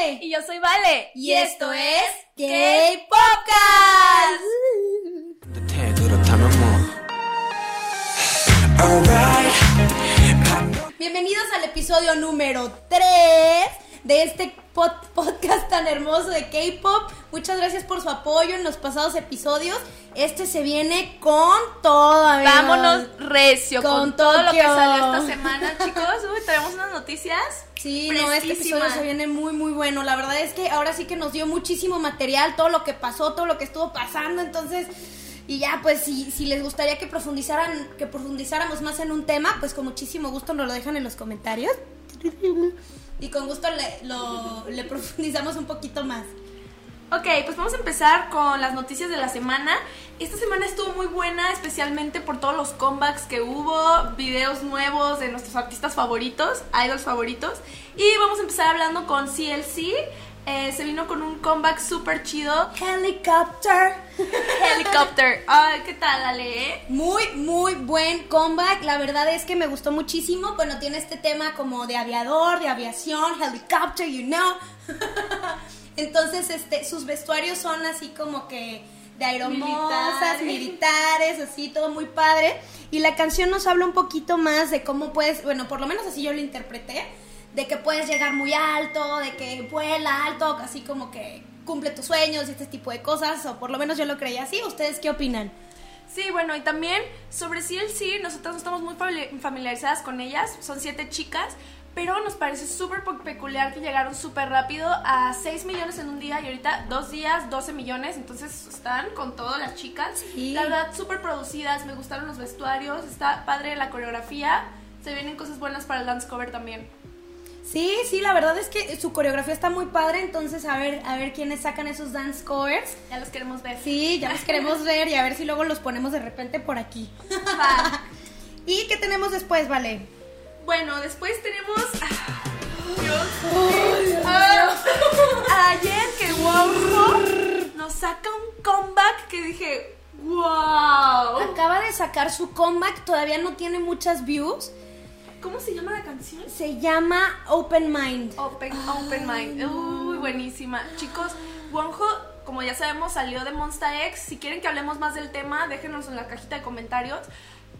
Ale. Y yo soy Vale. Y, esto es K-Podcast. Bienvenidos al episodio número 3 de este podcast tan hermoso de K-Pop. Muchas gracias por su apoyo en los pasados episodios. Este se viene con todo, amigos. Vámonos recio con, Con todo lo que salió esta semana, chicos. Uy, tenemos unas noticias. Sí, no, este episodio se viene muy, muy bueno. La verdad es que ahora sí que nos dio muchísimo material, todo lo que pasó, todo lo que estuvo pasando. Entonces, y ya, pues, si, si les gustaría que profundizaran, que profundizáramos más en un tema, pues con muchísimo gusto nos lo dejan en los comentarios. Y con gusto le, lo- le profundizamos un poquito más. Ok, pues vamos a empezar con las noticias de la semana. Esta semana estuvo muy buena, especialmente por todos los comebacks que hubo, videos nuevos de nuestros artistas favoritos, idols favoritos. Y vamos a empezar hablando con CLC. Eh, se vino con un comeback súper chido. Helicopter. Helicopter. Ay, ¿qué tal, Ale? Muy, muy buen comeback. La verdad es que me gustó muchísimo. Bueno, tiene este tema como de aviador, de aviación, helicopter, you know. Entonces, este, sus vestuarios son así como que de aeromosas, Militares. militares, así, todo muy padre. Y la canción nos habla un poquito más de cómo puedes, bueno, por lo menos así yo lo interpreté, de que puedes llegar muy alto, de que vuela alto, así como que cumple tus sueños y este tipo de cosas, o por lo menos yo lo creía así. ¿Ustedes qué opinan? Sí, bueno, y también sobre CLC, nosotras no estamos muy famili- familiarizadas con ellas, son siete chicas, pero nos parece súper peculiar que llegaron súper rápido a 6 millones en un día y ahorita dos días, 12 millones, entonces están con todas las chicas. Sí. La verdad, súper producidas, me gustaron los vestuarios, está padre la coreografía, se vienen cosas buenas para el dance cover también. Sí, sí, la verdad es que su coreografía está muy padre, entonces a ver, a ver quiénes sacan esos dance covers. Ya los queremos ver. Sí, ya los queremos ver y a ver si luego los ponemos de repente por aquí. ¿Y qué tenemos después, Vale? Bueno, después tenemos... ah, Dios. Ah, ayer que Wonho nos saca un comeback que dije, wow. Acaba de sacar su comeback, todavía no tiene muchas views. ¿Cómo se llama la canción? Se llama Open Mind. Open, Open Mind. Uy, buenísima. Chicos, Wonho, como ya sabemos, salió de Monsta X. Si quieren que hablemos más del tema, déjenos en la cajita de comentarios.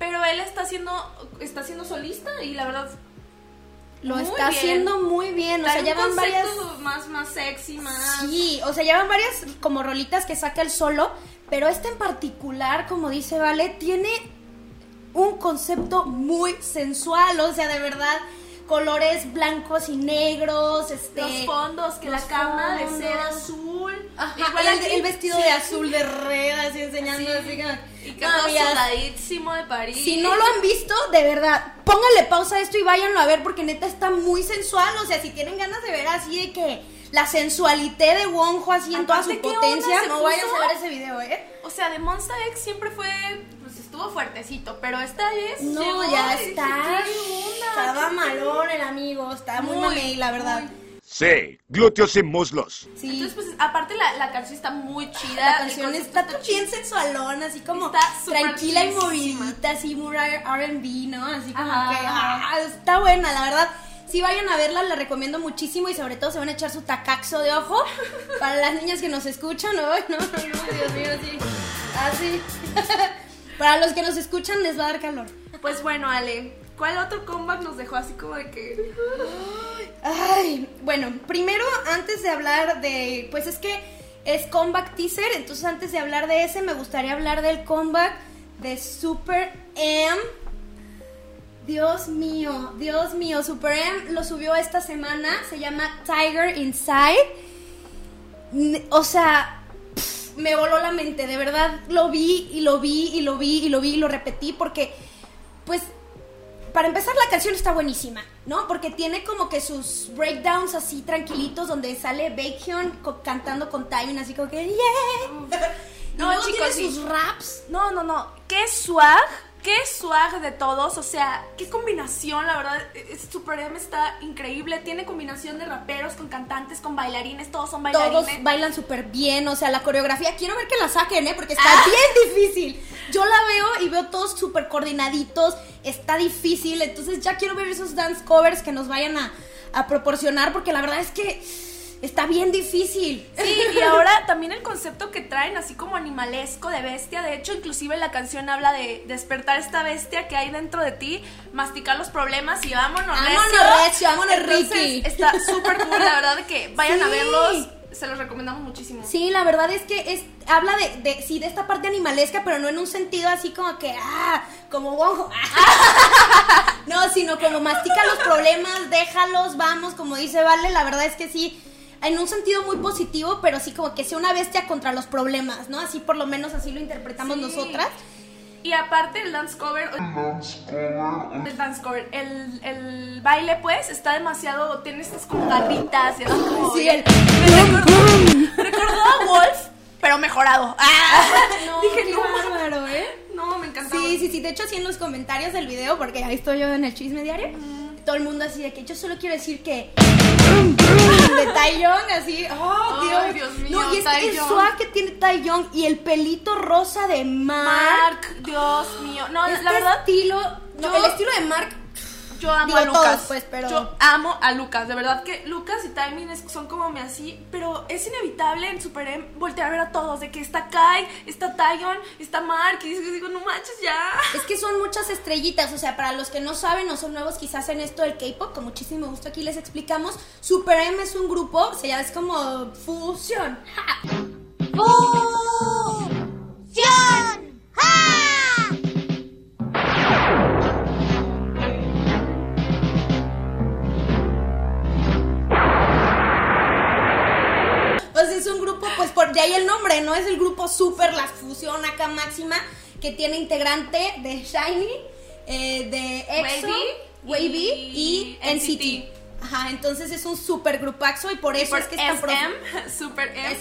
Pero él está haciendo, está siendo solista y la verdad Lo muy está bien. haciendo muy bien, o sea, ya van varias... más, más sexy, más... Sí, o sea, llevan varias como rolitas que saca el solo, pero esta en particular, como dice Vale, tiene un concepto muy sensual, o sea, de verdad, colores blancos y negros, este... Los fondos, que la cama de ser azul. Ajá, Igual el, vestido sí. de azul de red, así enseñando, Sí. así que... Y que No, de París. si no lo han visto, de verdad, pónganle pausa a esto y váyanlo a ver porque neta está muy sensual. O sea, si tienen ganas de ver así de que la sensualité de Wonho así en toda su Aparte, ¿qué potencia, no vayan puso- a ver ese video, ¿eh? O sea, de Monster X siempre fue. Estuvo fuertecito, pero esta vez. No, llegó ya está. Estaba ¿Qué- malón el amigo, estaba muy, Muy, mamey, la verdad. muy. Sí, glúteos y muslos. Sí. Entonces, pues, aparte la, la canción está muy chida. la canción está bien sensualón, así como Está tranquila y movidita, así muy R&B, ¿no? Así como Ajá, que ajá. ah, está buena, la verdad. Si vayan a verla, la recomiendo muchísimo y sobre todo se van a echar su tacaxo de ojo para las niñas que nos escuchan. No, no, no, Dios mío, así. Así. para los que nos escuchan les va a dar calor. Pues bueno, Ale, ¿cuál otro comeback nos dejó así como de que. Ay, bueno, primero antes de hablar de, pues es que es comeback teaser, entonces antes de hablar de ese me gustaría hablar del comeback de Super M. Dios mío, Dios mío, Super M lo subió esta semana, se llama Tiger Inside. O sea, me voló la mente, de verdad lo vi y lo vi y lo vi y lo vi y lo repetí porque, pues, para empezar la canción está buenísima, ¿no? Porque tiene como que sus breakdowns así tranquilitos donde sale Baekhyun co- cantando con Taemin así como que yeah. No, luego chicos, tiene sus raps. No, no, no. Qué swag. Qué swag de todos. O sea, qué combinación. La verdad, es- Super M está increíble. Tiene combinación de raperos con cantantes, con bailarines. Todos son bailarines. Todos bailan súper bien, o sea, la coreografía, quiero ver que la saquen, ¿eh? Porque está Ah. bien difícil. Yo la veo y veo todos súper coordinaditos, está difícil, entonces ya quiero ver esos dance covers que nos vayan a, a proporcionar, porque la verdad es que está bien difícil. Sí, y ahora también el concepto que traen, así como animalesco de bestia. De hecho, inclusive la canción habla de despertar esta bestia que hay dentro de ti, masticar los problemas y vámonos, Vámonos, recio. vámonos, Entonces, Ricky. Está súper cool, la verdad, que vayan a verlos. Se los recomendamos muchísimo. Sí, la verdad es que es habla de, de sí de esta parte animalesca, pero no en un sentido así como que ah, como Wonho. no, sino como mastica los problemas, déjalos, vamos, como dice Vale, la verdad es que sí en un sentido muy positivo, pero sí como que sea una bestia contra los problemas, ¿no? Así por lo menos así lo interpretamos Sí. nosotras. Y aparte el dance cover, el dance cover, el, el baile pues está demasiado, tiene estas como garritas y así como... Sí, el Me recordó, recordó a Wolf, pero mejorado. Ah, no, dije, qué no, bárbaro, ¿eh? no, me encantó. Sí, sí, sí. De hecho, así en los comentarios del video, porque ahí estoy yo en el chisme diario, todo el mundo así de que yo solo quiero decir que. de Taeyong, así. ¡Oh, Dios! Dios mío, no, y es que el swag que tiene Taeyong y el pelito rosa de Mark. Mark, Dios mío. No, este la verdad, estilo. no, yo- el estilo de Mark. Yo amo digo, a Lucas. todos, pues, pero- Yo amo a Lucas. De verdad que Lucas y Timing son como me así. Pero es inevitable en Super M voltear a ver a todos. De que está Kai, está Taeyeon, está Mark. Y digo, digo, no manches ya. Es que son muchas estrellitas, o sea, para los que no saben o son nuevos quizás en esto del K-pop, con muchísimo gusto aquí les explicamos. Super M es un grupo, o sea, ya es como fusión. ¡Ja! ¡Fusión! De ahí el nombre, ¿no? Es el grupo super, la fusión acá máxima, que tiene integrante de Shiny, eh, de EXO, Wavy y, y NCT. NCT. Ajá, entonces es un super grupaxo y por eso Por es que es tan profu- SM, Super M. es-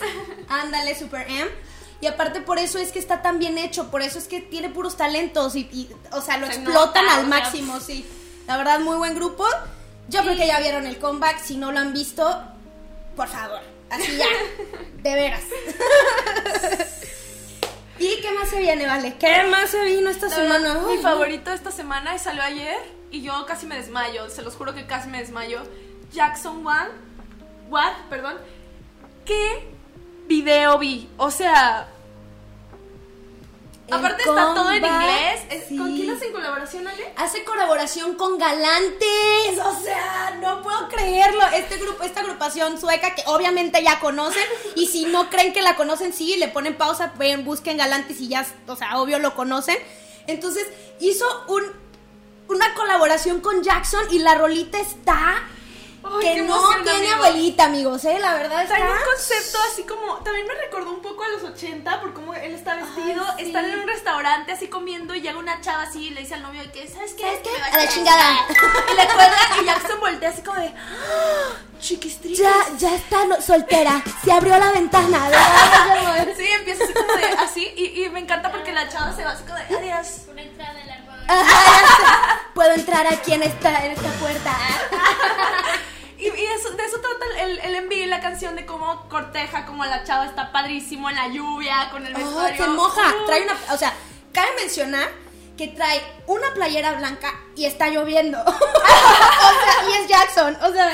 ándale, Super M. Y aparte por eso es que está tan bien hecho, por eso es que tiene puros talentos y, y, o sea, lo Se explotan nota, al máximo, sí. La verdad, muy buen grupo. Yo creo que ya vieron el comeback, si no lo han visto, por favor, así ya, de veras. ¿Y qué más se viene, Vale? ¿Qué más se vino esta semana? verdad, Ay, mi favorito esta semana y salió ayer y yo casi me desmayo, se los juro que casi me desmayo. Jackson Wang, Wang, perdón. ¿Qué video vi? O sea, aparte está todo en inglés. ¿Con quién hacen colaboración, Ale? Hace colaboración con Galantes, o sea, no puedo creerlo. Este grupo, esta agrupación sueca que obviamente ya conocen y si no creen que la conocen, sí, le ponen pausa, ven, busquen Galantes y ya, o sea, obvio lo conocen. Entonces hizo un una colaboración con Jackson y la rolita está Ay, que no emoción, tiene amigo. abuelita, amigos, eh, la verdad está. Trae un concepto así como. También me recordó un poco a los 80 por cómo él está vestido. Ay, sí. Están en un restaurante así comiendo y llega una chava así y le dice al novio de que, ¿sabes qué? ¿Sabes Que qué? A la echar". chingada. Y le cuelga y Jackson voltea así como de. "Ah, Chiquistriques. Ya, ya está no- soltera. Se abrió la ventana. Sí, empieza así como de así y, y me encanta porque la chava se va así como de adiós. Una entrada de la Ajá, Puedo entrar aquí en esta, en esta puerta. Y, y el, el MV, la canción de cómo corteja, como la chava está padrísimo en la lluvia, con el Oh, vestuario. se moja. Uh. Trae una, o sea, cabe mencionar que trae una playera blanca y está lloviendo. o sea, y es Jackson. O sea,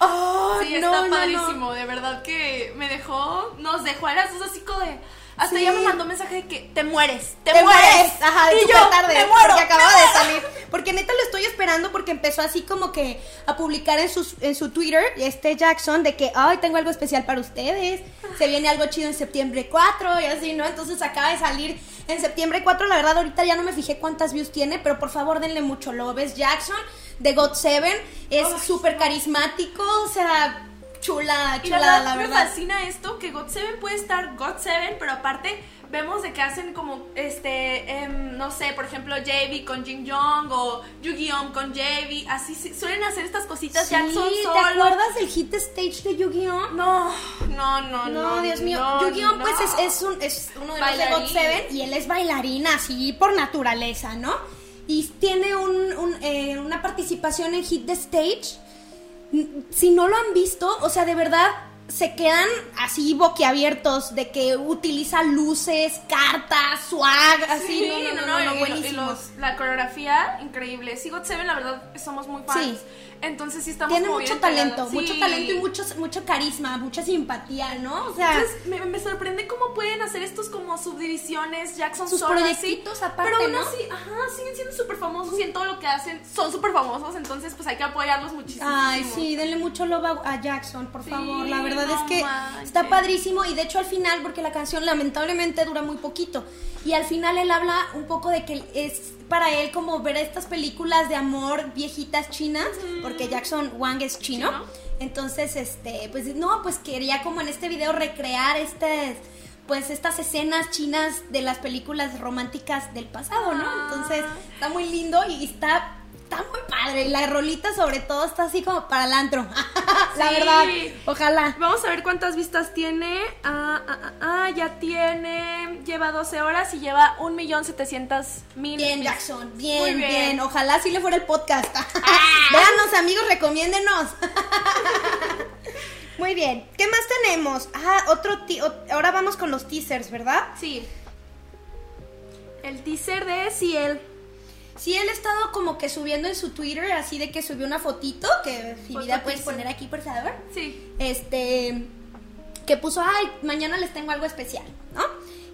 oh, Sí, no, está no, no. padrísimo, de verdad que me dejó, nos dejó dos así como de... Hasta Sí. ella me mandó mensaje de que te mueres, te, Te mueres. mueres, ajá, y yo, tarde, me muero, porque acaba me de salir. Porque neta lo estoy esperando porque empezó así como que a publicar en, sus, en su Twitter, este Jackson, de que, ay, tengo algo especial para ustedes, se viene algo chido en septiembre 4 y así, ¿no? Entonces acaba de salir en septiembre 4, la verdad ahorita ya no me fijé cuántas views tiene, pero por favor denle mucho love, es Jackson de God 7, es Ay, súper carismático, o sea, chula, Y la verdad, la me fascina esto, que God 7 puede estar God 7, pero aparte vemos de que hacen como, este, em, no sé, por ejemplo, JB con Jin Young o Yu-Gi-Oh con JB, así sí, suelen hacer estas cositas, Sí, Jackson ¿te solo. acuerdas del hit stage de Yu-Gi-Oh? No, no, no, no. No, Dios mío. no, Yu-Gi-Oh, no. pues es, es, un, es uno de los de God. Seven y él es bailarina, así por naturaleza, ¿no? Y tiene un, un, eh, una participación en Hit the Stage. Si no lo han visto, o sea, de verdad se quedan así boquiabiertos de que utiliza luces, cartas, swag, así. Sí, no, no, no, no, y buenísimo. los- la coreografía, increíble. Sí, God Seven, la verdad, somos muy fans. Sí. Entonces sí estamos Tiene mucho talento, mucho talento y mucho, mucho carisma, mucha simpatía, ¿no? O sea, Entonces me, me sorprende cómo pueden hacer estos como subdivisiones Jackson Sus así, proyectitos aparte, pero aún ¿no? así, ajá, siguen siendo súper famosos y en todo lo que hacen son súper famosos, entonces pues hay que apoyarlos muchísimo. Ay, sí, denle mucho love a, a Jackson, por Sí, favor. La verdad no es que manches. está padrísimo y de hecho al final, porque la canción lamentablemente dura muy poquito, y al final él habla un poco de que es para él como ver estas películas de amor viejitas chinas, porque Jackson Wang es chino. Chino. Entonces, este, pues no, pues quería como en este video recrear este pues estas escenas chinas de las películas románticas del pasado, ¿no? Ah. Entonces, está muy lindo y está está muy padre. Y la rolita sobre todo está así como para el antro. la Sí. verdad. Ojalá. Vamos a ver cuántas vistas tiene. Ah, ah, ah, ah, ya tiene. Lleva 12 horas y lleva 1.700.000. Bien, Jackson. Bien, Muy bien, bien. Ojalá así le fuera el podcast. Véanos, amigos, recomiéndenos. Muy bien. ¿Qué más tenemos? Ah, otro ahora vamos con los teasers, ¿verdad? Sí. El teaser de Ciel. Sí, él ha estado como que subiendo en su Twitter, así de que subió una fotito, que si Foto vida puedes poner aquí, por favor. Sí. Este, que puso, ay, mañana les tengo algo especial, ¿no?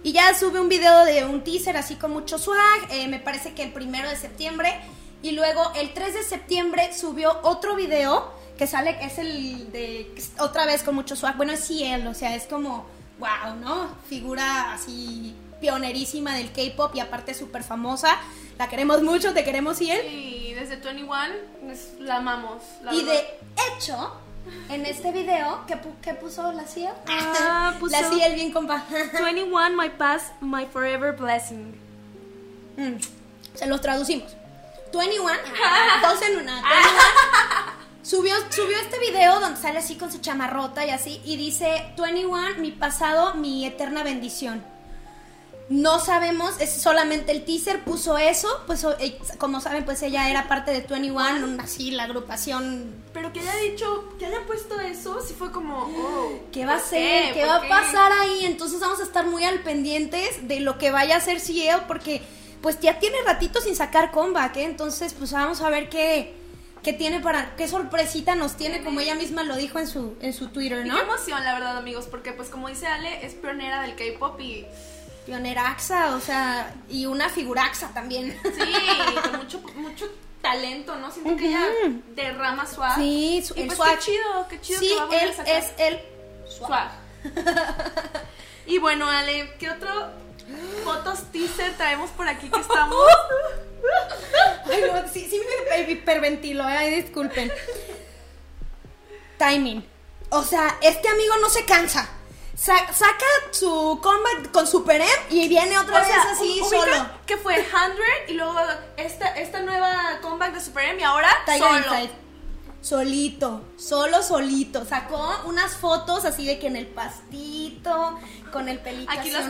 Y ya sube un video de un teaser así con mucho swag, eh, me parece que el primero de septiembre. Y luego el 3 de septiembre subió otro video que sale, es el de, otra vez con mucho swag. Bueno, es Ciel, o sea, es como, wow, ¿no? Figura así pionerísima del K-pop y aparte súper famosa. La queremos mucho, te queremos Ciel. Y desde 21 es- la amamos. la Y verdad. de hecho, en este video, ¿qué, pu- qué puso la Ciel? Ah, puso- La Ciel bien compa. 21, my past, my forever blessing. Mm, Se los traducimos. 21, dos en una. 21, subió, subió este video donde sale así con su chamarrota y así, y dice 21, mi pasado, mi eterna bendición. No sabemos, es solamente el teaser, puso eso, pues eh, como saben, pues ella era parte de 21, un- así la agrupación Pero que haya dicho, que haya puesto eso, sí fue como, oh. ¿Qué va a ¿por ser? ¿Qué ¿Por va a pasar ahí? Entonces vamos a estar muy al pendientes de lo que vaya a hacer Ciel porque pues ya tiene ratito sin sacar comeback, ¿eh? Entonces pues vamos a ver qué, qué tiene para, qué sorpresita nos tiene, como ella misma lo dijo en su, en su Twitter, Y ¿no? qué emoción, la verdad, amigos, porque pues como dice Ale, es pionera del K-pop y Pioneraxa, o sea, y una figuraxa también. sí, con mucho, mucho talento, ¿no? Siento que ella derrama swag. Sí, su- y el pues swag. qué chido, qué chido sí, que va a volver él a sacar es el swag. y bueno, Ale, ¿qué otro fotos teaser traemos por aquí que estamos? Ay, no, sí, sí me hiperventilo, eh, ay, disculpen. Timing. O sea, este amigo no se cansa. Sa- saca su comeback con Super M y viene otra O vez sea, así solo. Que fue 100 y luego esta, esta nueva comeback de Super M y ahora Tiger solo. Inside. Solito, solo solito. Sacó unas fotos así de que en el pastito, con el pelito Aquí las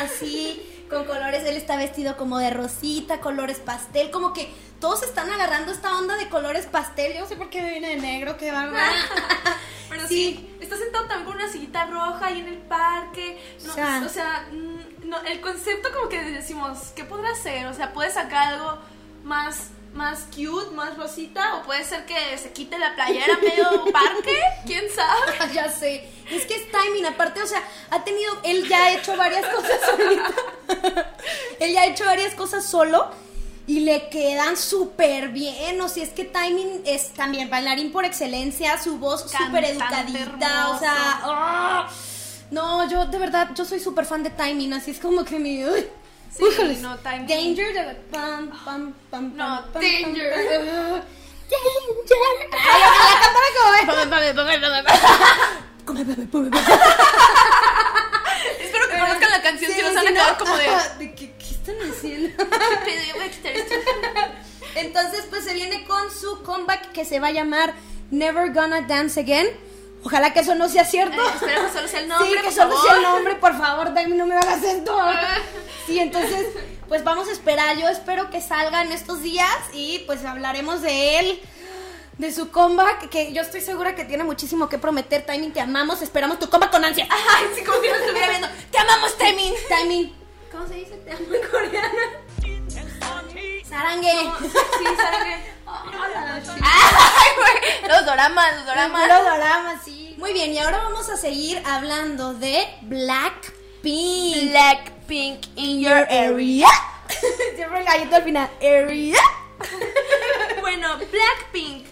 así, con colores. Él está vestido como de rosita, colores pastel, como que todos están agarrando esta onda de colores pastel. Yo no sé por qué me viene de negro, qué bárbaro. Pero Sí. sí. está sentado también con una sillita roja ahí en el parque. No, O sea- o sea, mm, no, el concepto como que decimos, ¿qué podrá ser? O sea, puede sacar algo más, más cute, más rosita, o puede ser que se quite la playera medio parque, quién sabe. ya sé. Es que es timing, aparte, o sea, ha tenido, él ya ha hecho varias cosas solito. él ya ha hecho varias cosas solo y le quedan súper bien. O sea, es que timing es también bailarín por excelencia, su voz súper educadita, o sea. ¡ah! no, yo de verdad, yo soy súper fan de timing, así es como que mi... uy, Sí, no, Timing. Danger, de- pam, pam, pam, No, pam, pam, Danger. pam, Danger. Ay, ojalá cantara como. Espero que conozcan la canción, si Sí, no se van sí, a quedar no. como de... Ajá, ¿De qué? "Pero yo voy a quitar esto". Entonces, pues se viene con su comeback que se va a llamar Never Gonna Dance Again. Ojalá que eso no sea cierto. Eh, espero que solo sea el nombre, Sí, que solo favor. sea el nombre, por favor, Dami, no me hagas esto. Sí, entonces, pues vamos a esperar. Yo espero que salga en estos días y pues hablaremos de él, de su comeback, que yo estoy segura que tiene muchísimo que prometer. Timing, te amamos, esperamos tu comeback con ansia. Ay, sí, como si no estuviera viendo. ¡Te amamos, Temin! Timing. ¿Cómo se dice? Te amo en coreano. Sarangue. Sí, güey, los doramas, los doramas. Puro dorama, sí. Muy bien, y ahora vamos a seguir hablando de Blackpink. Blackpink in your area. Siempre gallito al final. Area. Bueno, Blackpink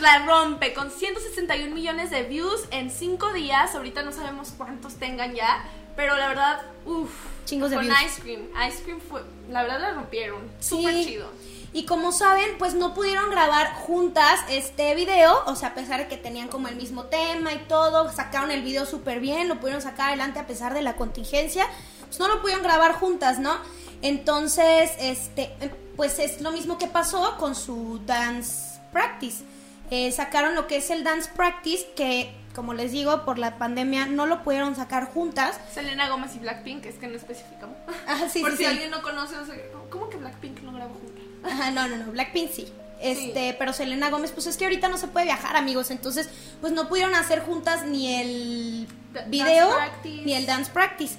la rompe con 161 millones de views en 5 días. Ahorita no sabemos cuántos tengan ya, pero la verdad, uff. Chingos de con views. Ice Cream. Ice Cream fue, la verdad la rompieron. Sí. Súper chido. Y como saben, pues no pudieron grabar juntas este video, o sea, a pesar de que tenían como el mismo tema y todo, sacaron el video súper bien, lo pudieron sacar adelante a pesar de la contingencia, pues no lo pudieron grabar juntas, ¿no? Entonces, este, pues es lo mismo que pasó con su dance practice. Eh, sacaron lo que es el dance practice, que como les digo, por la pandemia no lo pudieron sacar juntas. Selena Gómez y Blackpink, es que no especificamos. Ah, sí, Por sí, si sí. alguien no conoce, o sea, ¿cómo que Blackpink no grabó juntas? Ajá, no, no, no, Blackpink sí. Este, pero Selena Gómez, pues es que ahorita no se puede viajar, amigos. Entonces, pues no pudieron hacer juntas ni el video ni el dance practice.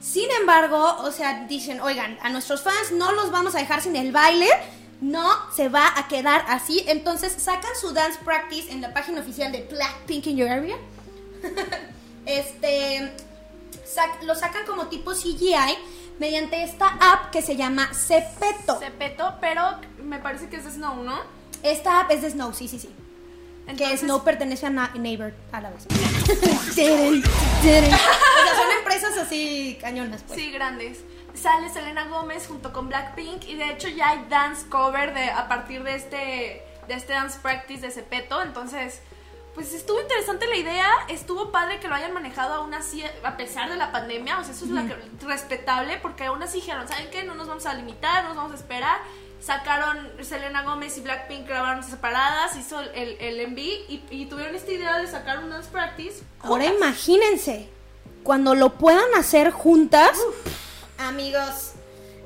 Sin embargo, o sea, dicen, oigan, a nuestros fans no los vamos a dejar sin el baile. No se va a quedar así. Entonces sacan su dance practice en la página oficial de Blackpink in Your Area. este sac- lo sacan como tipo CGI mediante esta app que se llama Cepeto. Cepeto, pero me parece que es de Snow, ¿no? Esta app es de Snow, sí, sí, sí. que Snow pertenece a Na- Neighbor a la vez. O sea, son empresas así cañonas, pues. Sí, grandes. Sale Selena Gómez junto con Blackpink y de hecho ya hay dance cover de a partir de este de este dance practice de Cepeto, entonces pues estuvo interesante la idea, estuvo padre que lo hayan manejado aún así a pesar de la pandemia, o sea, eso es la que- respetable porque aún así dijeron, ¿saben qué? No nos vamos a limitar, no nos vamos a esperar. Sacaron Selena Gómez y Blackpink grabaron separadas, hizo el, el, MV y, y tuvieron esta idea de sacar un dance practice. Ahora juntas. imagínense, cuando lo puedan hacer juntas, amigos,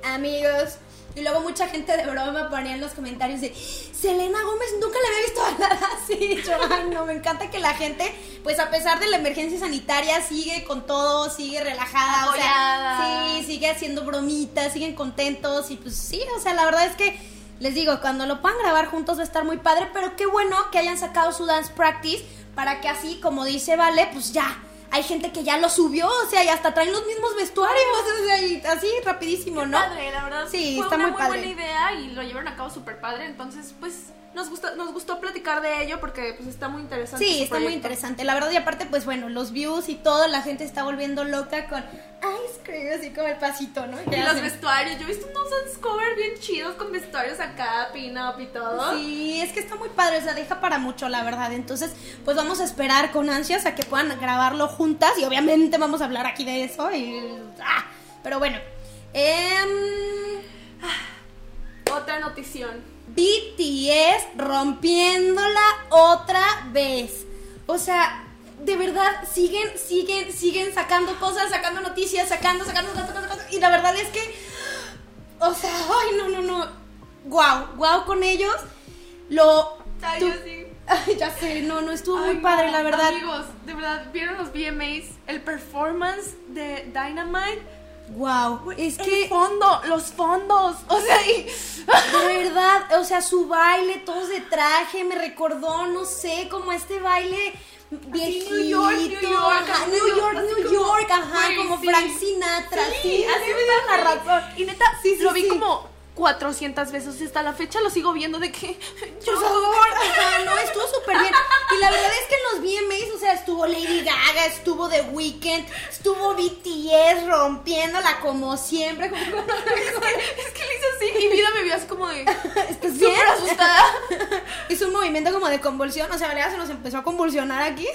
amigos. Y luego mucha gente de broma ponía en los comentarios de Selena Gómez nunca la había visto hablar así. Yo, "Ay, no, me encanta que la gente, pues a pesar de la emergencia sanitaria, sigue con todo, sigue relajada, o sea, sí, sigue haciendo bromitas, siguen contentos y pues sí, o sea, la verdad es que les digo, cuando lo puedan grabar juntos va a estar muy padre, pero qué bueno que hayan sacado su dance practice para que así, como dice Vale, pues ya, hay gente que ya lo subió, o sea, y hasta traen los mismos vestuarios, o sea, y así rapidísimo, ¿no? padre, la verdad. Sí, fue está una muy muy padre. buena idea y lo llevaron a cabo súper padre. Entonces, pues, nos gustó, nos gustó platicar de ello porque pues está muy interesante. Sí, está muy interesante. La verdad, y aparte, pues bueno, los views y todo, la gente está volviendo loca con ice cream, así como el pasito, ¿no? Y los vestuarios, yo he visto unos dance cover bien chidos con vestuarios acá, pin-up y todo. Sí, es que está muy padre, o sea, deja para mucho, la verdad. Entonces, pues vamos a esperar con ansias a que puedan grabarlo juntas y obviamente vamos a hablar aquí de eso. Y, ah, pero bueno, em, Otra notición. BTS rompiéndola otra vez. O sea, de verdad, siguen, siguen, siguen sacando cosas, sacando noticias, sacando, sacando, sacando, sacando. Y la verdad es que, o sea, ay, no, no, no. Guau, guau con ellos. Lo... Ay, tú- yo sí. Ay, ya sé, no, no estuvo muy padre, no, la verdad. Amigos, de verdad, ¿vieron los VMAs? El performance de Dynamite. Wow, es El que fondo, los fondos. O sea, y. de verdad, o sea, su baile, todos de traje, me recordó, no sé, como este baile viejito, New York, New York, ajá, New como- York, New como- York, ajá, Güey, como sí. Frank Sinatra, sí, así me da la razón. Y neta, Sí, lo vi como 400 veces hasta la fecha lo sigo viendo de que. Por favor, ajá, no, estuvo súper bien. Y la verdad es que en los VMAs, o sea, estuvo Lady Gaga, estuvo The Weeknd, estuvo BTS rompiéndola como siempre. como- Es que le hice así y vida me vio así como de. ¿Estás bien? Súper asustada. Hizo un movimiento como de convulsión, o sea, Valeria se nos empezó a convulsionar aquí.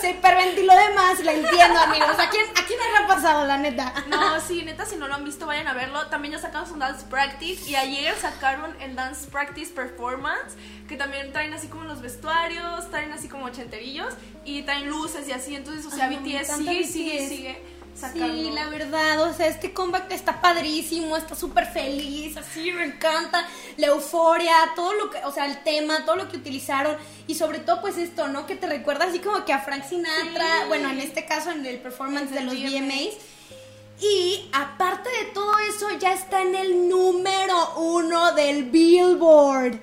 Se hiperventiló de más, la entiendo, amigos. ¿A quién, ¿A quién le ha pasado, la neta? No, sí, neta, si no lo han visto, vayan a verlo. También ya sacamos un dance practice y ayer sacaron el dance practice performance, que también traen así como los vestuarios, traen así como ochenterillos y traen luces y así. Entonces, o sea, Ay, BTS sigue, BTS. sigue, sigue Sí, la verdad, o sea, este comeback está padrísimo, está súper feliz, así, me encanta, la euforia, todo lo que, o sea, el tema, todo lo que utilizaron, y sobre todo, pues esto, ¿no? Que te recuerda así como que a Frank Sinatra, Sí. bueno, en este caso, en el performance de los. VMAs, Y aparte de todo eso, ya está en el número uno del Billboard.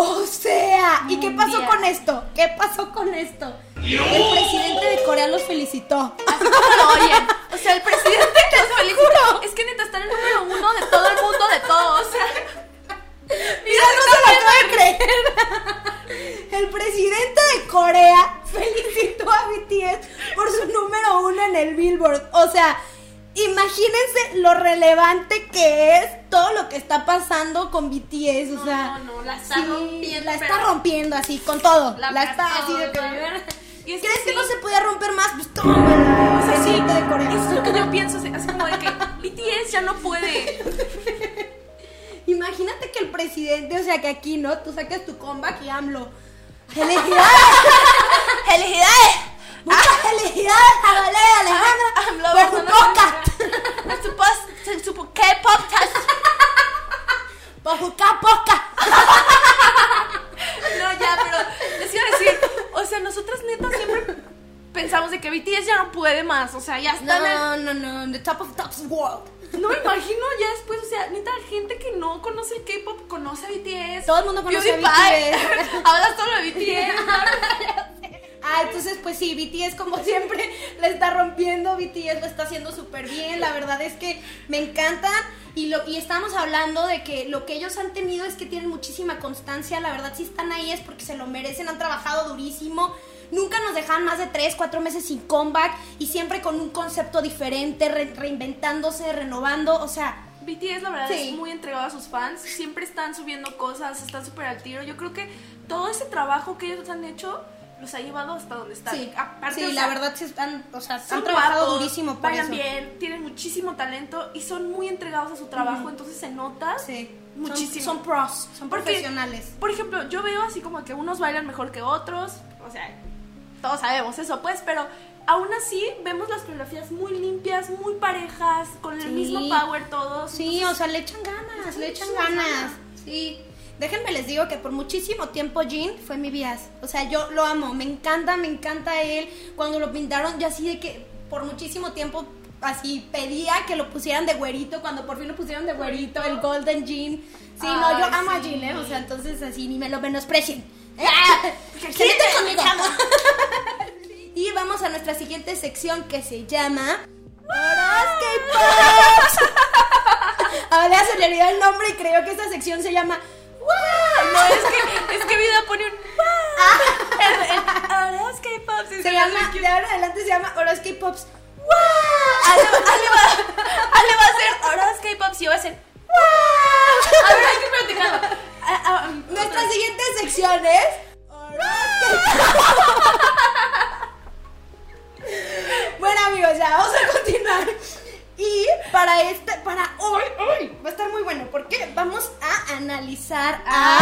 O sea, ¿y qué pasó con esto? ¿Qué pasó con esto? El presidente de Corea los felicitó. Así como lo oyen. O sea, el presidente los felicitó. Es que neta está en el número uno de todo el mundo, de todo. O sea, Mira, no se lo puede creer. El presidente de Corea felicitó a BTS por su número uno en el Billboard. O sea, imagínense lo relevante que es todo lo que está pasando con BTS. O sea, no, no, la está sí, rompiendo, La está rompiendo así, con todo. La, La está así de que. es ¿Crees que no se podía romper más? Pues tómala. O sea, sí, de Corea. eso es lo que yo pienso, así como de que BTS ya no puede. Imagínate que el presidente, o sea, que aquí, ¿no? Tú saques tu comeback y AMLO. ¡Felicidades! ¡Felicidades! ¡Muchas felicidades a Valeria Alejandra AMLO por su podcast! Su post, su K-pop. ¡Por su capoca! No, ya, pero les iba a decir, o sea, nosotras neta siempre pensamos de que BTS ya no puede más, o sea, ya está en el- No, no, no, the top of tops world. No me imagino ya después, o sea, neta, gente que no conoce el K-pop conoce a BTS. Todo el mundo conoce a PewDiePie. Hablas solo de BTS. Ah, entonces pues sí, BTS como siempre le está rompiendo, BTS lo está haciendo súper bien, la verdad es que me encantan y, lo, y estamos hablando de que lo que ellos han tenido es que tienen muchísima constancia, la verdad si están ahí es porque se lo merecen, han trabajado durísimo, nunca nos dejan más de 3, 4 meses sin comeback y siempre con un concepto diferente, re- reinventándose, renovando, o sea... BTS la verdad Sí. es muy entregado a sus fans, siempre están subiendo cosas, están súper al tiro. Yo creo que todo ese trabajo que ellos han hecho los ha llevado hasta donde están. Sí, Aparte, sí, o la sea, verdad sí están, o sea, son han trabajado guapos, durísimo por bailan eso. bien, tienen muchísimo talento y son muy entregados a su trabajo, entonces se nota Sí, muchísimo. Son, son pros, son Porque, profesionales. Por ejemplo, yo veo así como que unos bailan mejor que otros, o sea, todos sabemos eso, pues, pero aún así vemos las coreografías muy limpias, muy parejas, con el Sí. mismo power todos. Sí, o sea, le echan ganas, le echan ganas. Sí. Déjenme les digo que por muchísimo tiempo Jin fue mi bias. O sea, yo lo amo, me encanta, me encanta él. Cuando lo pintaron, yo así de que por muchísimo tiempo así pedía que lo pusieran de güerito. Cuando por fin lo pusieron de güerito, el Golden Jin. Sí, no, yo amo a. Jin, ¿eh? O sea, entonces así ni me lo menosprecien. Y vamos a nuestra siguiente sección que se llama Horoscopes. A Valeria se le olvidó el nombre y creo que esta sección se llama ¡Wow! No, es que, es que Vida pone un. ¡Wow! El- Ahora es K-pop. sí, Se se llama, de ahora adelante se llama Horoscope Pops. Ale, Ale va, Ale va a hacer ahora es K-pop y yo voy a hacer. A ver, hay que practicarlo. Ah, ah, um, Nuestra siguiente sección es Horoscope Bueno amigos, ya vamos a continuar. Y para este, para hoy, hoy va a estar muy bueno porque vamos a analizar a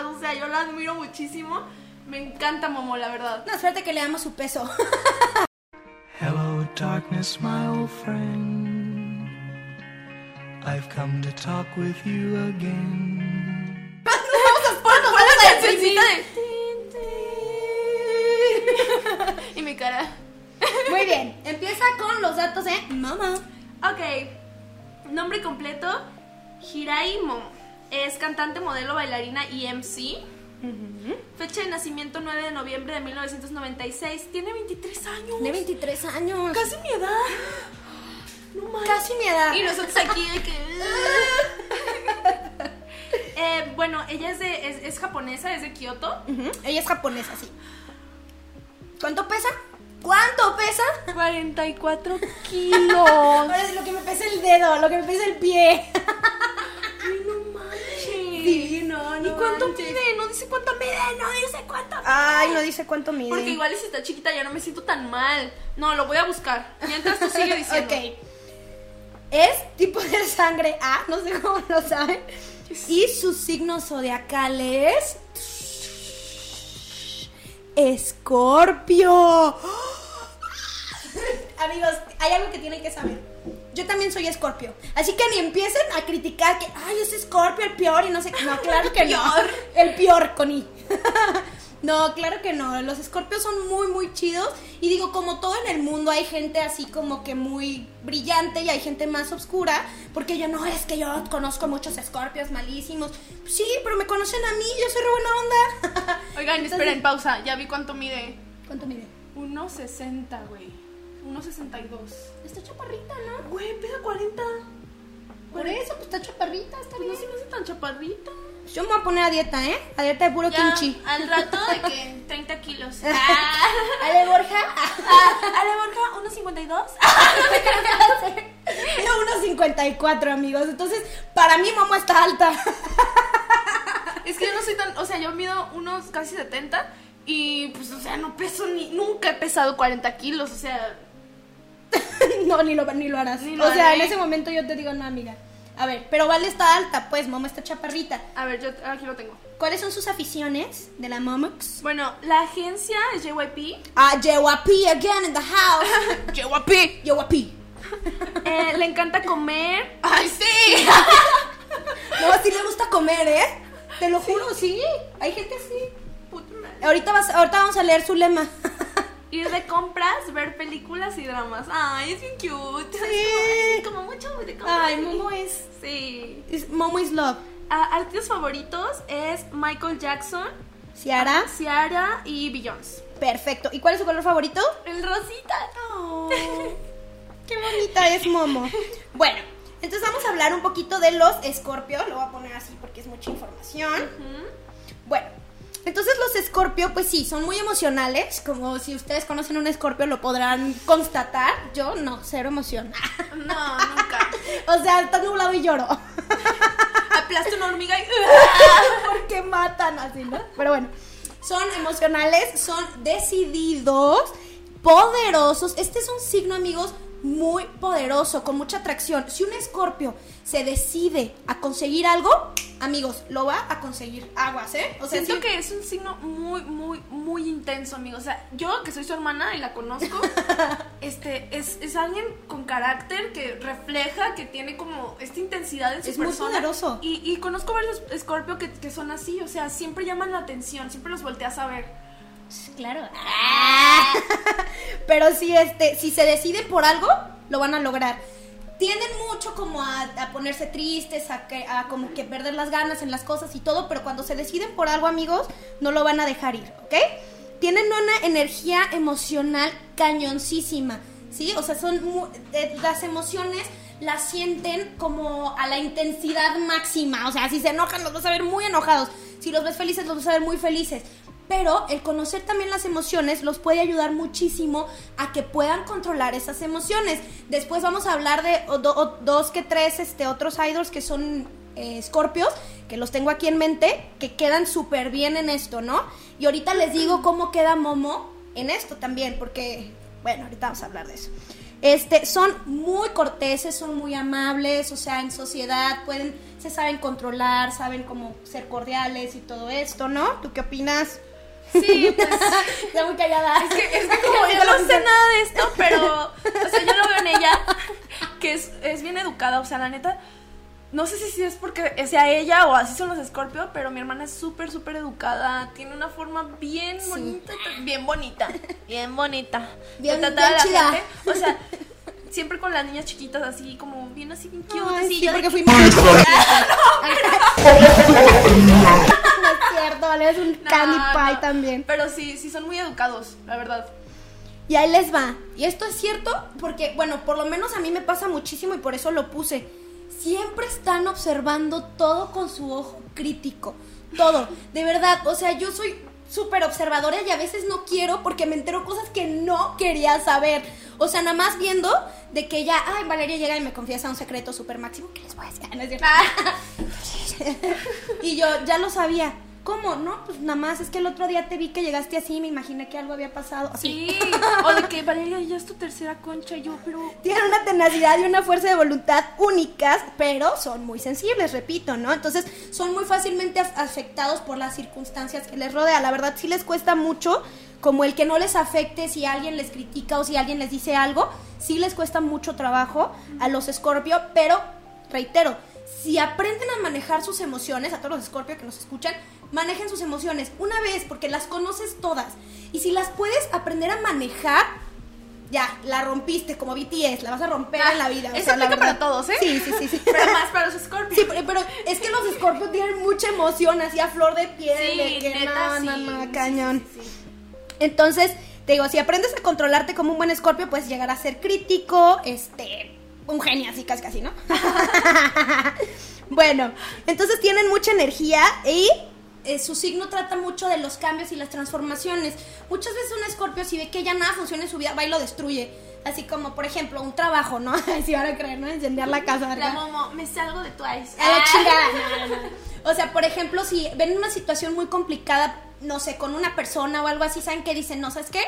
cuerpado, o sea, yo la admiro muchísimo. Me encanta Momo, la verdad. No, espérate que le damos su peso. Hello, darkness, my old friend. I've come to talk with you again. Y mi cara. Muy bien. Empieza con los datos de mamá. Ok. Nombre completo: Hirai Momo. Es cantante, modelo, bailarina y MC. Fecha de nacimiento 9 de noviembre de 1996. Tiene 23 años. De 23 años. Casi mi edad. No manches. Casi mi edad. Y nosotros aquí de que. Eh, bueno, ella es, de, es, es japonesa, es de Kioto. Ella es japonesa, sí. ¿Cuánto pesa? ¿Cuánto pesa? 44 kilos. Ahora es lo que me pesa el dedo, lo que me pesa el pie. No. Sí, no, ¿Y cuánto mide? No dice cuánto mide, no dice cuánto mide. Ay, no dice cuánto mide. Porque igual si está chiquita ya no me siento tan mal. No, lo voy a buscar. Mientras tú sigue diciendo. Ok. Es tipo de sangre A, no sé cómo lo saben. Y su signo zodiacal es. Escorpio. Amigos, hay algo que tienen que saber. Yo también soy escorpio. Así que ni empiecen a criticar que, ay, es escorpio, el peor y no sé qué. No, claro que no. El peor con I. No, claro que no. Los escorpios son muy, muy chidos. Y digo, como todo en el mundo, hay gente así como que muy brillante y hay gente más oscura. Porque yo no, es que yo conozco muchos escorpios malísimos. Sí, pero me conocen a mí, yo soy re buena onda. Oigan, Entonces- esperen, pausa. Ya vi cuánto mide. ¿Cuánto mide? 1.60, güey. 1.62. Está chaparrita, ¿no? Güey, pesa 40. Por eso, pues está chaparrita, está Pues bien. no se me hace tan chaparrita. Yo me voy a poner a dieta, ¿eh? A dieta de puro Ya, kimchi. al rato de que 30 kilos. Ah, Ale Borja. Ale Borja, 1.52. Mido 1.54, amigos. Entonces, para mí, Momo está alta. Es que yo no soy tan, o sea, yo mido unos casi 70 y pues, o sea, no peso ni, nunca he pesado 40 kilos, o sea, no, ni lo, ni lo harás. Ni lo o sea, haré. en ese momento yo te digo, no, amiga. A ver, pero Vale está alta, pues, Momo está chaparrita. a ver, yo aquí lo tengo. ¿Cuáles son sus aficiones de la Momox? Bueno, la agencia es JYP. Ah, JYP again in the house. JYP. JYP. Eh, le encanta comer. ¡Ay, sí! No, sí le gusta comer, ¿eh? Te lo juro, sí. Hay gente así. Puta madre. Ahorita, vas, ahorita vamos a leer su lema. Ir de compras, ver películas y dramas. Ay, es bien cute. Sí. Como mucho de compras. Ay, Momo es, Sí. es- Momo is love. Ah, artistas favoritos es Michael Jackson, Ciara. Ciara y Beyoncé. Perfecto. ¿Y cuál es su color favorito? El rosita. Qué bonita es Momo. Bueno, entonces vamos a hablar un poquito de los escorpios. Lo voy a poner así porque es mucha información. Bueno, entonces los escorpio, pues sí, son muy emocionales. Como si ustedes conocen un escorpio lo podrán constatar. Yo no, cero emoción. No, nunca. o sea, está nublado y lloro. Aplasto una hormiga y. porque matan así, ¿no? Pero bueno, son emocionales, son decididos, poderosos. Este es un signo, amigos, muy poderoso, con mucha atracción. Si un escorpio se decide a conseguir algo, amigos, lo va a conseguir. Aguas, ¿eh? O sea, Siento sí- que es un signo muy, muy, muy intenso, amigo. O sea, yo que soy su hermana y la conozco, este, es, es alguien con carácter que refleja, que tiene como esta intensidad en su Es muy persona. poderoso. Y, y conozco varios Scorpio que, que son así, o sea, siempre llaman la atención, siempre los volteas a ver. Claro. Pero si este, si se deciden por algo, lo van a lograr. Tienden mucho como a, ponerse tristes, a, que, como que perder las ganas en las cosas y todo, pero cuando se deciden por algo, amigos, no lo van a dejar ir, ¿ok? Tienen una energía emocional cañoncísima, ¿sí? O sea, son eh, las emociones las sienten como a la intensidad máxima, o sea, si se enojan los vas a ver muy enojados, si los ves felices los vas a ver muy felices, pero el conocer también las emociones los puede ayudar muchísimo a que puedan controlar esas emociones. Después vamos a hablar de dos que tres este, otros idols que son eh, escorpios, que los tengo aquí en mente, que quedan súper bien en esto, ¿no? Y ahorita les digo cómo queda Momo en esto también, porque, bueno, ahorita vamos a hablar de eso. Este, son muy corteses, son muy amables, o sea, en sociedad pueden, se saben controlar, saben cómo ser cordiales y todo esto, ¿no? ¿Tú qué opinas? Sí, pues. Ya muy callada. Es que, es que como yo no sé nada de esto, pero, o sea, yo lo veo en ella, que es, es bien educada, o sea, la neta, no sé si, si es porque sea ella o así son los Scorpio, pero mi hermana es súper, súper educada, tiene una forma bien bonita, bien bonita, bien bonita, Bien- bien la chida. gente, o sea, siempre con las niñas chiquitas así, como bien así, bien cute, Ay, así, sí, yo porque que- fuimos. no es cierto, vale, es un No, candy no, pie también. Pero sí, sí son muy educados, la verdad. Y ahí les va. Y esto es cierto porque, bueno, por lo menos a mí me pasa muchísimo y por eso lo puse. Siempre están observando todo con su ojo crítico. Todo. De verdad, o sea, yo soy súper observadora y a veces no quiero porque me entero cosas que no quería saber. O sea, nada más viendo, de que ya, ay, Valeria llega y me confiesa un secreto súper máximo que les voy a decir. Y yo ya lo sabía. ¿Cómo? No, pues nada más es que el otro día te vi que llegaste así, me imaginé que algo había pasado. Así. Sí. O de que Valeria ya es tu tercera concha. Yo, pero. Tienen una tenacidad y una fuerza de voluntad únicas, pero son muy sensibles, repito, ¿no? Entonces son muy fácilmente af- afectados por las circunstancias que les rodea. La verdad sí les cuesta mucho, como el que no les afecte si alguien les critica o si alguien les dice algo, sí les cuesta mucho trabajo a los Scorpio, pero reitero, si aprenden a manejar sus emociones, a todos los Scorpio que nos escuchan, manejen sus emociones una vez porque las conoces todas. Y si las puedes aprender a manejar, ya, la rompiste como BTS, la vas a romper en la vida. o Eso aplica para todos, ¿eh? Sí, sí, sí. sí. Pero más para los Scorpios. Sí, pero, pero es que los Scorpios tienen mucha emoción, así a flor de piel. Sí, de que neta, no, no, sí. no, cañón. sí. Entonces, te digo, si aprendes a controlarte como un buen Scorpio, puedes llegar a ser crítico, este, un genio así, casi casi, ¿no? bueno, entonces tienen mucha energía y eh, su signo trata mucho de los cambios y las transformaciones. Muchas veces un Scorpio si ve que ya nada funciona en su vida, va y lo destruye. Así como, por ejemplo, un trabajo, ¿no? Si van a creer, ¿no? Incendiar la casa, La ¿verdad? Momo, me salgo de Twice. A la chingada. No, no, no. O sea, por ejemplo, si ven una situación muy complicada, no sé, con una persona o algo así, ¿saben qué dicen? No, ¿sabes qué?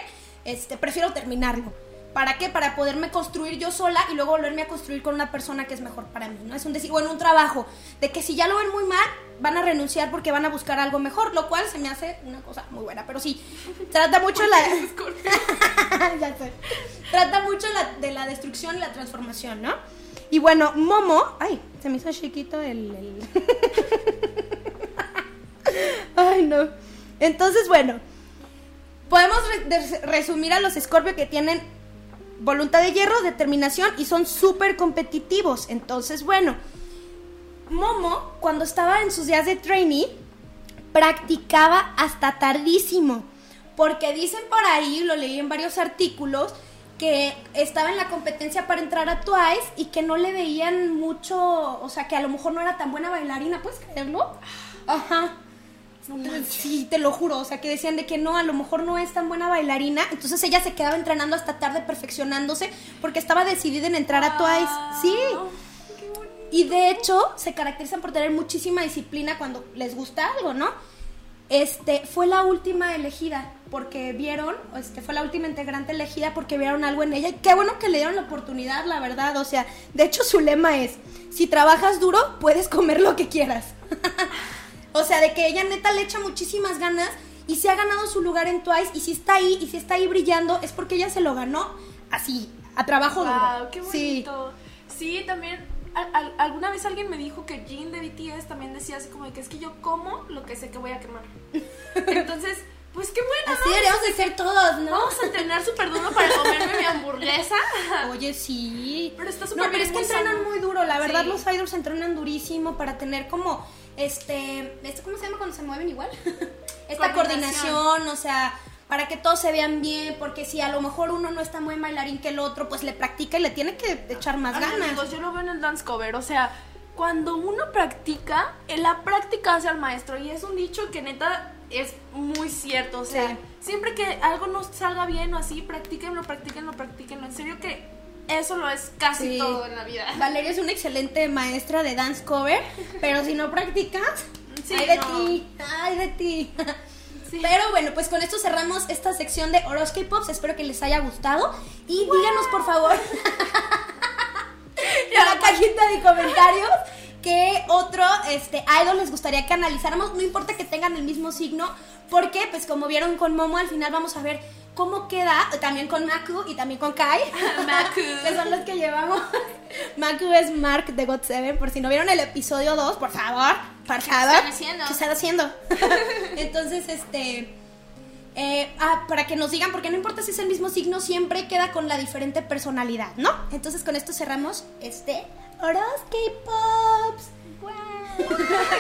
Este, prefiero terminarlo. ¿Para qué? Para poderme construir yo sola y luego volverme a construir con una persona que es mejor para mí, ¿no? Es un decir, o en un trabajo, de que si ya lo ven muy mal, van a renunciar porque van a buscar algo mejor, lo cual se me hace una cosa muy buena, pero sí, trata mucho la... ya sé. Trata mucho la- de la destrucción y la transformación, ¿no? Y bueno, Momo, ay, se me hizo chiquito el... el- ay, no. Entonces, bueno, podemos re- de- resumir a los Scorpio que tienen voluntad de hierro, determinación y son súper competitivos. Entonces, bueno, Momo, cuando estaba en sus días de trainee, practicaba hasta tardísimo. Porque dicen por ahí, lo leí en varios artículos, que estaba en la competencia para entrar a Twice y que no le veían mucho, o sea, que a lo mejor no era tan buena bailarina, ¿puedes creerlo? Ajá. Sí, te lo juro, o sea, que decían de que no, a lo mejor no es tan buena bailarina, entonces ella se quedaba entrenando hasta tarde perfeccionándose porque estaba decidida en entrar a Twice. Sí. Y de hecho, se caracterizan por tener muchísima disciplina cuando les gusta algo, ¿no? Este, fue la última elegida porque vieron, este, fue la última integrante elegida porque vieron algo en ella y qué bueno que le dieron la oportunidad, la verdad, o sea, de hecho su lema es, si trabajas duro, puedes comer lo que quieras. o sea, de que ella neta le echa muchísimas ganas y se ha ganado su lugar en Twice y si está ahí y si está ahí brillando es porque ella se lo ganó así, a trabajo duro. Wow, qué Sí. bonito. Sí, también al- al- alguna vez alguien me dijo que Jean de BTS también decía así como de que es que yo como lo que sé que voy a quemar. Entonces, pues qué bueno, Así ¿no? deberíamos de ser todos, ¿no? Vamos a entrenar súper duro para comerme mi hamburguesa. Oye, sí. Pero está súper No, pero bien, es que entrenan muy duro. La verdad, Sí. los idols entrenan durísimo para tener como, este, ¿esto cómo se llama cuando se mueven igual? Esta Coordinación. coordinación, o sea, para que todos se vean bien, porque si a lo mejor uno no está muy bailarín que el otro, pues le practica y le tiene que echar más Ay, ganas. amigos, yo lo veo en el dance cover, o sea, cuando uno practica, en la práctica hace al maestro y es un dicho que neta es muy cierto, o sea, Sí. siempre que algo no salga bien o así, practíquenlo, practíquenlo, practíquenlo, en serio que eso lo es casi Sí. todo en la vida. Valeria es una excelente maestra de dance cover, pero si no practicas, Sí, ay de no. ti, ay de ti. Sí. Pero bueno, pues con esto cerramos esta sección de Horoscope Pops. Espero que les haya gustado. Y díganos, por favor, en la cajita de comentarios qué otro este, idol les gustaría que analizáramos. No importa que tengan el mismo signo, porque, pues como vieron con Momo, al final vamos a ver cómo queda, también con Maku y también con Kai. Maku. que son los que llevamos. Maku es Mark de God 7. Por si no vieron el episodio 2, por favor, por favor. están haciendo? ¿Qué están haciendo? Entonces, este. eh, ah, para que nos digan, porque no importa si es el mismo signo, siempre queda con la diferente personalidad, ¿no? Entonces, con esto cerramos este Horoscope Pops.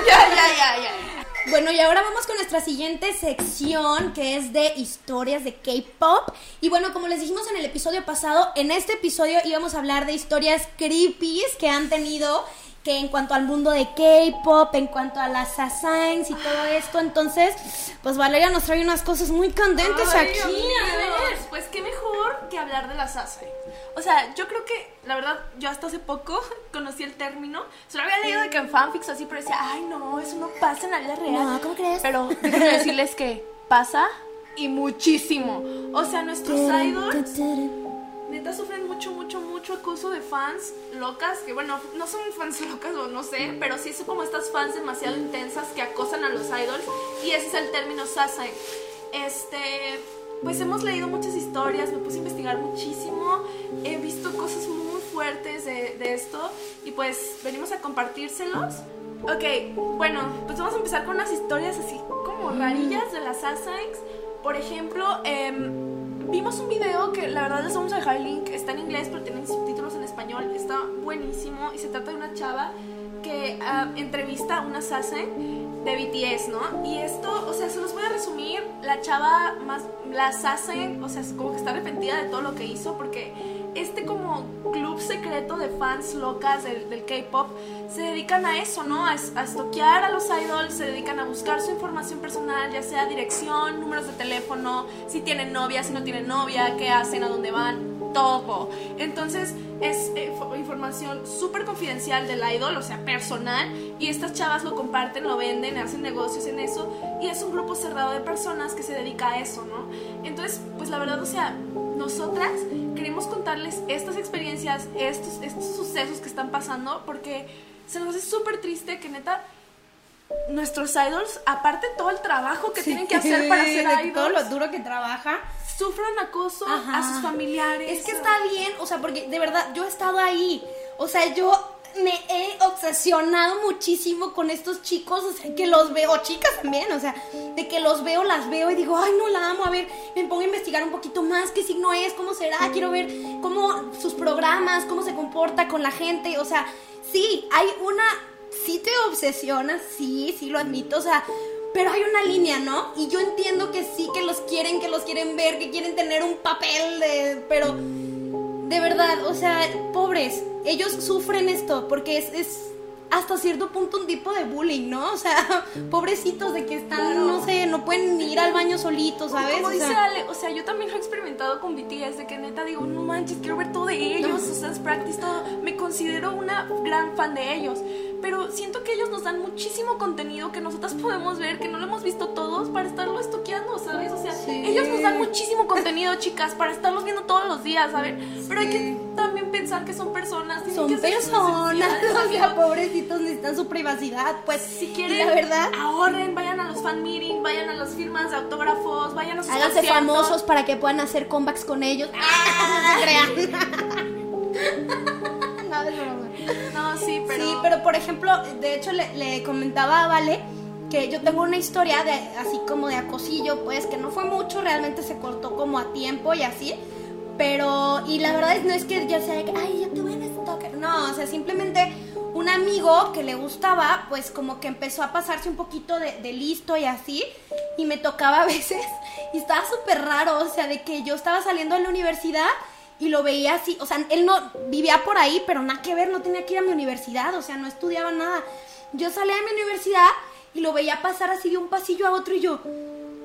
ya, ya, ya, ya. Bueno, y ahora vamos con nuestra siguiente sección que es de historias de K-pop. Y bueno, como les dijimos en el episodio pasado, en este episodio íbamos a hablar de historias creepy que han tenido que en cuanto al mundo de K-pop, en cuanto a las assigns y todo esto. Entonces, pues Valeria nos trae unas cosas muy candentes Ay, aquí. amigos. Pues qué mejor que hablar de las Asai. O sea, yo creo que, la verdad, yo hasta hace poco conocí el término. Se lo había leído de que en fanfics o así, pero decía, ay, no, eso no pasa en la vida real. No, ¿cómo crees? Pero déjenme decirles que pasa y muchísimo. O sea, nuestros idols neta sufren mucho, mucho, mucho acoso de fans locas, que bueno, no son fans locas o no sé, pero sí son como estas fans demasiado intensas que acosan a los idols y ese es el término Sasai. Este, pues hemos leído muchas historias, me puse a investigar muchísimo, he visto cosas muy fuertes de, de esto y pues venimos a compartírselos. Ok, bueno, pues vamos a empezar con unas historias así como rarillas de las Assassins. Por ejemplo, em, vimos un video que la verdad les vamos a dejar el link, está en inglés pero tiene subtítulos en español, está buenísimo y se trata de una chava que ah, entrevista a una assassin de BTS, ¿no? Y esto, o sea, se los voy a resumir, la chava más, la assassin, o sea, es como que está arrepentida de todo lo que hizo porque este como club secreto de fans locas del, K-pop se dedican a eso, ¿no? A, a a los idols, se dedican a buscar su información personal, ya sea dirección, números de teléfono, si tienen novia, si no tienen novia, qué hacen, a dónde van, todo. Entonces es eh, fo- información súper confidencial del idol, o sea, personal, y estas chavas lo comparten, lo venden, hacen negocios en eso, y es un grupo cerrado de personas que se dedica a eso, ¿no? Entonces, pues la verdad, o sea, nosotras queremos contarles estas experiencias, estos, estos sucesos que están pasando, porque se nos hace súper triste que neta nuestros idols, aparte todo el trabajo que tienen que hacer para ser de todo lo idols, duro que trabaja. sufren acoso Ajá. a sus familiares. Es que está bien, o sea, porque de verdad yo he estado ahí. O sea, yo me he obsesionado muchísimo con estos chicos, o sea, que los veo, chicas también, o sea, de que los veo, las veo y digo, ay, no la amo, a ver, me pongo a investigar un poquito más, qué signo es, cómo será, quiero ver cómo sus programas, cómo se comporta con la gente, o sea, sí, hay una, sí te obsesionas, sí, sí lo admito, o sea, pero hay una línea, ¿no? Y yo entiendo que sí, que los quieren, que los quieren ver, que quieren tener un papel de... Pero de verdad, o sea, pobres, ellos sufren esto porque es, es hasta cierto punto un tipo de bullying, ¿no? O sea, pobrecitos de que están, no sé, no pueden ir al baño solitos, ¿sabes? Como O dice sea, Ale, o sea, yo también lo he experimentado con BTS, de que neta digo, no manches, quiero ver todo de ellos, o sea, es practice todo. Me considero una gran fan de ellos, pero siento que ellos nos dan muchísimo contenido que nosotras podemos ver, que no lo hemos visto todos para estarlo estoqueando, ¿sabes? O sea, Sí. ellos nos dan muchísimo contenido, chicas, para estarlos viendo todos los días, ¿sabes? Pero hay que también pensar que son personas, son que personas, o sea, pobrecitos necesitan su privacidad, pues Si quieren, la verdad, ahorren, vayan a los fan meeting, vayan a las firmas de autógrafos, vayan a sus háganse famosos para que puedan hacer comebacks con ellos. ¡Ah! No se crean. no, sí, pero. Sí, pero por ejemplo, de hecho le, comentaba a Vale que yo tengo una historia de así como de acosillo, pues que no fue mucho, realmente se cortó como a tiempo y así. Pero, y la verdad es, no es que yo sea de que, ay, ya tuve un stalker. No, o sea, simplemente un amigo que le gustaba, pues como que empezó a pasarse un poquito de, de listo y así. Y me tocaba a veces. Y estaba súper raro, o sea, de que yo estaba saliendo de la universidad y lo veía así. O sea, él no vivía por ahí, pero nada que ver, no tenía que ir a mi universidad, o sea, no estudiaba nada. Yo salía de mi universidad y lo veía pasar así de un pasillo a otro y yo,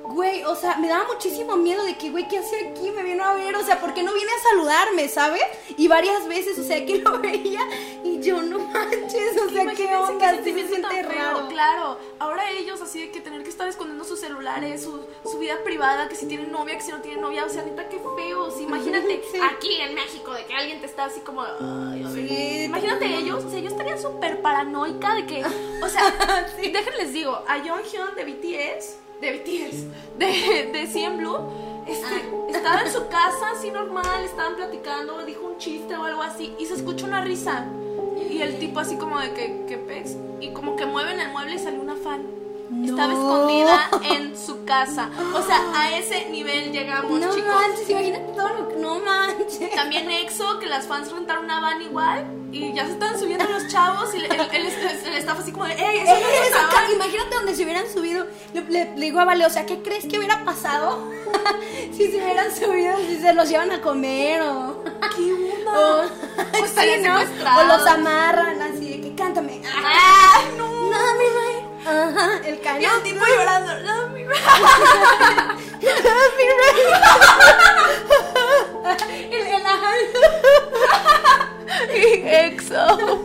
güey, o sea, me daba muchísimo miedo de que, güey, ¿qué hace aquí? Me vino a ver, o sea, ¿por qué no viene a saludarme, ¿sabes? Y varias veces, o sea, que lo veía y yo, no manches, o sea, ¿qué onda? me sentimiento siente raro. Claro, ahora ellos así de que tener que estar escondiendo sus celulares, su, su vida privada, que si tienen novia, que si no tienen novia, o sea, neta, qué feo. Sí, imagínate Sí. aquí en México de que alguien te está así como, ay, a ver. Sí, Imagínate ellos, o sea, yo estaría súper paranoica de que, o sea, déjenles digo, a Jonghyun de BTS, de BTS, de, de Blue, este, estaba en su casa así normal, estaban platicando, dijo un chiste o algo así, y se escucha una risa. Y el tipo así como de que, ¿qué pez? Y como que mueven el mueble y salió una fan. Estaba No. escondida en su casa. O sea, a ese nivel llegamos, No chicos. manches, imagínate todo lo que, no manches. También EXO, que las fans rentaron una van igual y ya se están subiendo los chavos y el, el, el, el staff así como de, ¡ey, eso Eh, no es esa una ca- van". Imagínate donde se hubieran subido. Le, le- le digo a Vale, o sea, ¿qué crees que hubiera pasado si se hubieran subido? Si se los llevan a comer o. ¿Qué onda? O, O estarían ¿no? O los amarran así de que cuéntame. ¡Ah, no! Me right. Ajá, el Y cañón. el tipo llorando. Love me right. Love me right. el, el ajá. Y EXO.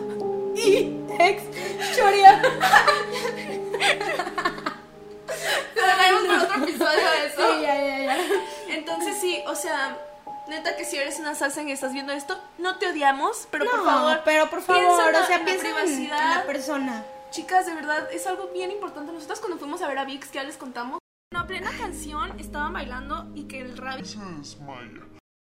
Y ex chorea. Dejaremos para otro episodio de eso. Sí, ya, ya, ya. Entonces sí, o sea, neta que si eres una salsa y estás viendo esto, no te odiamos, pero por No, favor, pero por piensa favor, en la- o sea, en la piensa en, en privacidad. la persona. Chicas, de verdad, es algo bien importante. Nosotras cuando fuimos a ver a VIX, que ya les contamos, en plena canción estaban bailando y que el rabbit...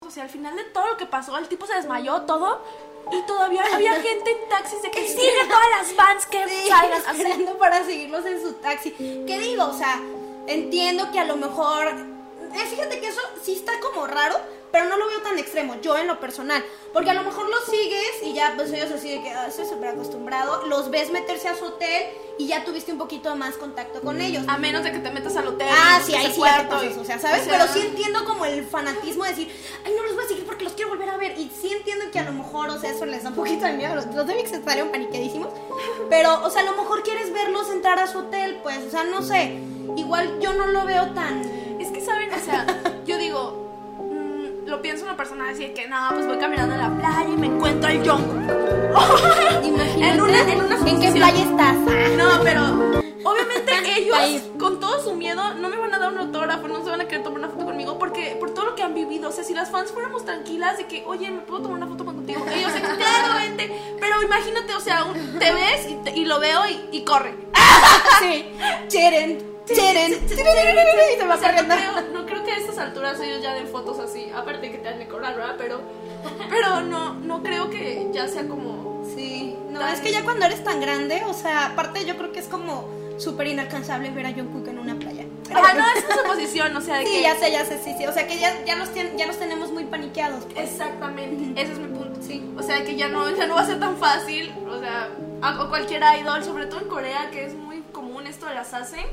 O sea, al final de todo lo que pasó, el tipo se desmayó todo y todavía había gente en taxis de que sigue todas las bands que Sí, salgan. Esperando para seguirlos en su taxi. ¿Qué digo? O sea, entiendo que a lo mejor. eh, fíjate que eso sí está como raro, tan extremo, yo en lo personal. Porque a lo mejor los sigues y ya, pues ellos así de que ah, estoy súper acostumbrado. Los ves meterse a su hotel y ya tuviste un poquito más contacto con ellos. a menos de que te metas al hotel. Ah, sí, ahí sí ya te cuarto pasas, y- o sea, ¿sabes? o sea, Pero sí entiendo como el fanatismo de decir, ay, no los voy a seguir porque los quiero volver a ver. Y sí entiendo que a lo mejor, o sea, eso les da un poquito de miedo. Los, los de Vix estarían paniqueadísimos. Pero, o sea, a lo mejor quieres verlos entrar a su hotel, pues, o sea, no sé. Igual yo no lo veo tan... Es que, ¿saben? O sea, mm, lo pienso una persona así de que, no, pues voy caminando en la playa y me encuentro al Jungkook. Imagínate. En una- en una qué posición. playa estás? No, pero obviamente ellos, con todo su miedo, no me van a dar un autógrafo, no se van a querer tomar una foto conmigo porque por todo lo que han vivido. O sea, si las fans fuéramos tranquilas de que, oye, ¿me puedo tomar una foto contigo? Ellos claro, vente. Pero imagínate, o sea, un- te ves y, te- y lo veo y, y corre. Sí. Cheren, cheren, y se va corriendo. creo, no creo que a estas alturas ellos ya den fotos así. Aparte que te han de cobrar, ¿verdad? Pero, pero no, no creo que ya sea como. Sí, no, es que ya cuando eres tan grande, o sea, aparte yo creo que es como súper inalcanzable ver a Jungkook en una playa. Ah, no, esa es su posición, o sea, de Sí, que. ya sé, ya sé, sí, sí. O sea que ya, ya, los, tien- ya los tenemos muy paniqueados. pues. Exactamente, ese es mi punto. Sí. O sea, que ya no, ya no va a ser tan fácil, o sea, o cualquier idol, sobre todo en Corea, que es muy común esto de las hacen.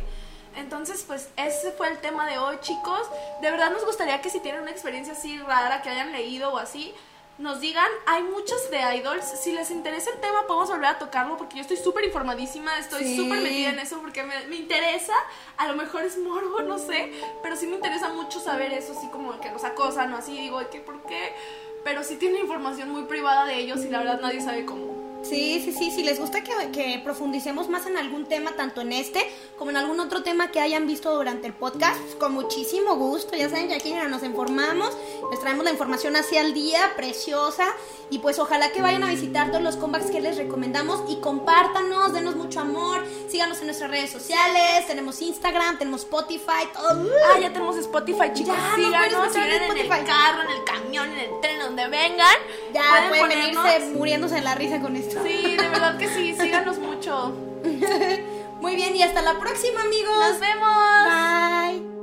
Entonces, pues ese fue el tema de hoy, chicos. De verdad nos gustaría que si tienen una experiencia así rara, que hayan leído o así, nos digan. Hay muchos de idols. Si les interesa el tema, podemos volver a tocarlo porque yo estoy súper informadísima, estoy Sí. súper metida en eso porque me, me interesa. A lo mejor es morbo, no sé, pero sí me interesa mucho saber eso, así como que los acosan o así. Digo, ¿qué, ¿por qué? Pero sí tiene información muy privada de ellos y la verdad nadie sabe cómo. Sí, sí, sí. Si les gusta que, que profundicemos más en algún tema, tanto en este como en algún otro tema que hayan visto durante el podcast, pues, con muchísimo gusto. Ya saben que aquí nos informamos, les traemos la información así al día, preciosa. Y pues ojalá que vayan a visitar todos los comebacks que les recomendamos y compártanos, denos mucho amor, síganos en nuestras redes sociales, tenemos Instagram, tenemos Spotify, todo. Ah, ya tenemos Spotify, chicos. Ya, nos pueden Síganos, en el carro, en el camión, en el tren, donde vengan. Ya pueden, ponernos- venirse muriéndose de la risa con esto. Sí, de verdad que sí, síganos mucho. Muy bien, y hasta la próxima, amigos. Nos vemos. Bye.